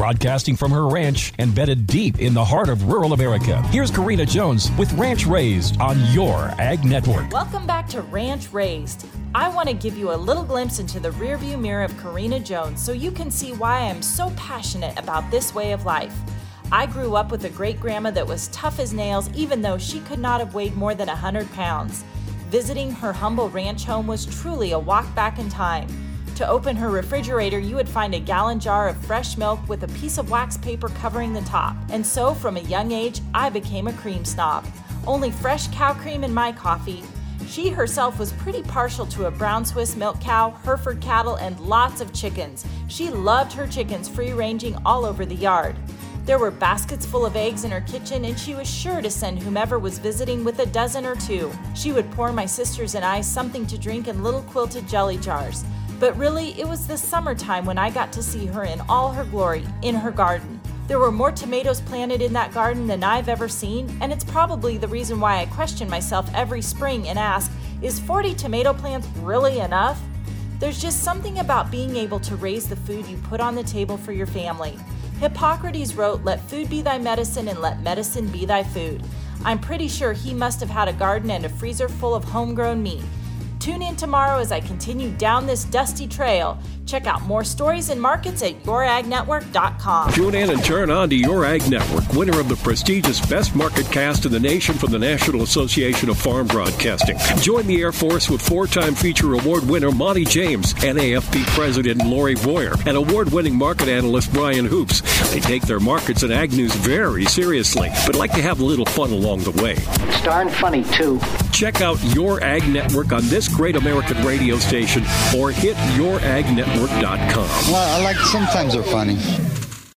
broadcasting from her ranch embedded deep in the heart of rural America. Here's Karina Jones with Ranch Raised on your Ag Network. Welcome back to Ranch Raised. I want to give you a little glimpse into the rearview mirror of Karina Jones so you can see why I am so passionate about this way of life. I grew up with a great grandma that was tough as nails, even though she could not have weighed more than 100 pounds. Visiting her humble ranch home was truly a walk back in time. To open her refrigerator, you would find a gallon jar of fresh milk with a piece of wax paper covering the top. And so, from a young age, I became a cream snob. Only fresh cow cream in my coffee. She herself was pretty partial to a brown Swiss milk cow, Hereford cattle, and lots of chickens. She loved her chickens free ranging all over the yard. There were baskets full of eggs in her kitchen, and she was sure to send whomever was visiting with a dozen or two. She would pour my sisters and I something to drink in little quilted jelly jars. But really, it was the summertime when I got to see her in all her glory, in her garden. There were more tomatoes planted in that garden than I've ever seen, and it's probably the reason why I question myself every spring and ask is 40 tomato plants really enough? There's just something about being able to raise the food you put on the table for your family. Hippocrates wrote, Let food be thy medicine and let medicine be thy food. I'm pretty sure he must have had a garden and a freezer full of homegrown meat. Tune in tomorrow as I continue down this dusty trail. Check out more stories and markets at youragnetwork.com. Tune in and turn on to Your Ag Network, winner of the prestigious Best Market Cast in the nation from the National Association of Farm Broadcasting. Join the Air Force with four time feature award winner Monty James, NAFB President Lori Boyer, and award winning market analyst Brian Hoops. They take their markets and ag news very seriously, but like to have a little fun along the way. It's darn funny, too. Check out Your Ag Network on this great American radio station or hit youragnetwork.com. Well, I like sometimes they're funny.